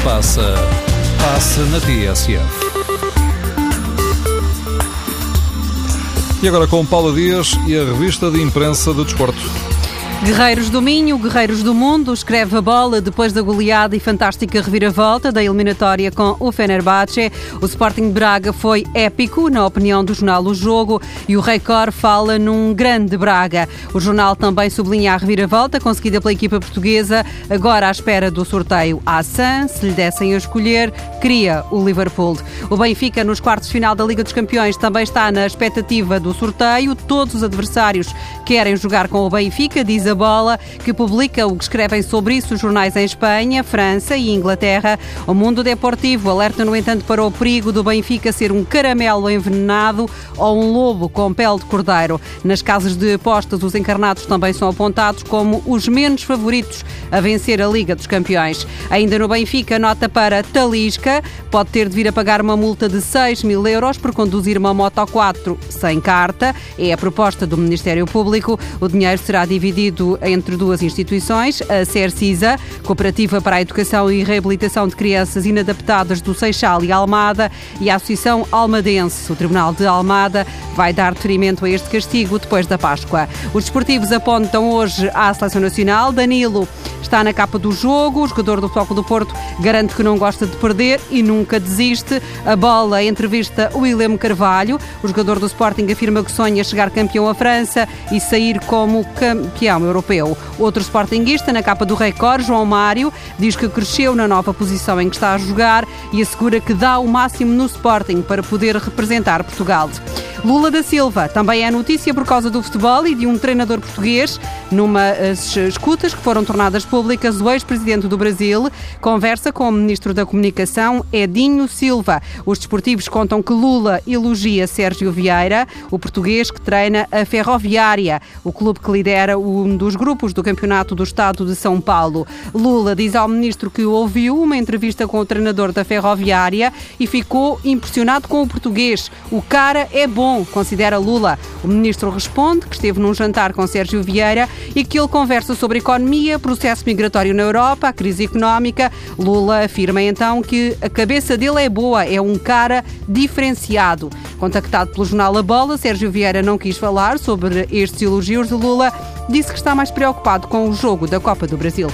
se passa, passa na TSF. E agora com Paula Dias e a revista de imprensa do desporto. Guerreiros do Minho, Guerreiros do Mundo, escreve a bola depois da goleada e fantástica reviravolta da eliminatória com o Fenerbahçe. O Sporting de Braga foi épico, na opinião do jornal O Jogo, e o Record fala num grande Braga. O jornal também sublinha a reviravolta conseguida pela equipa portuguesa, agora à espera do sorteio à SAN. Se lhe dessem a escolher, queria o Liverpool. O Benfica, nos quartos de final da Liga dos Campeões, também está na expectativa do sorteio. Todos os adversários querem jogar com o Benfica, diz a Bola, que publica o que escrevem sobre isso os jornais em Espanha, França e Inglaterra. O Mundo Deportivo alerta, no entanto, para o perigo do Benfica ser um caramelo envenenado ou um lobo com pele de cordeiro. Nas casas de apostas, os encarnados também são apontados como os menos favoritos a vencer a Liga dos Campeões. Ainda no Benfica, nota para Talisca, pode ter de vir a pagar uma multa de 6 mil euros por conduzir uma Moto 4 sem carta. É a proposta do Ministério Público. O dinheiro será dividido entre duas instituições, a CERCISA, Cooperativa para a Educação e Reabilitação de Crianças Inadaptadas do Seixal e Almada, e a Associação Almadense. O Tribunal de Almada vai dar deferimento a este castigo depois da Páscoa. Os desportivos apontam hoje à Seleção Nacional. Danilo está na capa do jogo. O jogador do Futebol do Porto garante que não gosta de perder e nunca desiste. A bola entrevista William Carvalho. O jogador do Sporting afirma que sonha chegar campeão à França e sair como campeão europeu. Outro Sportingista na capa do Record, João Mário, diz que cresceu na nova posição em que está a jogar e assegura que dá o máximo no Sporting para poder representar Portugal. Lula da Silva também é notícia por causa do futebol e de um treinador português. Numa as escutas que foram tornadas públicas, o ex-presidente do Brasil conversa com o ministro da Comunicação, Edinho Silva. Os desportivos contam que Lula elogia Sérgio Vieira, o português que treina a Ferroviária, o clube que lidera um dos grupos do Campeonato do Estado de São Paulo. Lula diz ao ministro que ouviu uma entrevista com o treinador da Ferroviária e ficou impressionado com o português. O cara é bom bom, considera Lula. O ministro responde que esteve num jantar com Sérgio Vieira e que ele conversa sobre economia, processo migratório na Europa, a crise económica. Lula afirma então que a cabeça dele é boa, é um cara diferenciado. Contactado pelo jornal A Bola, Sérgio Vieira não quis falar sobre estes elogios de Lula, disse que está mais preocupado com o jogo da Copa do Brasil.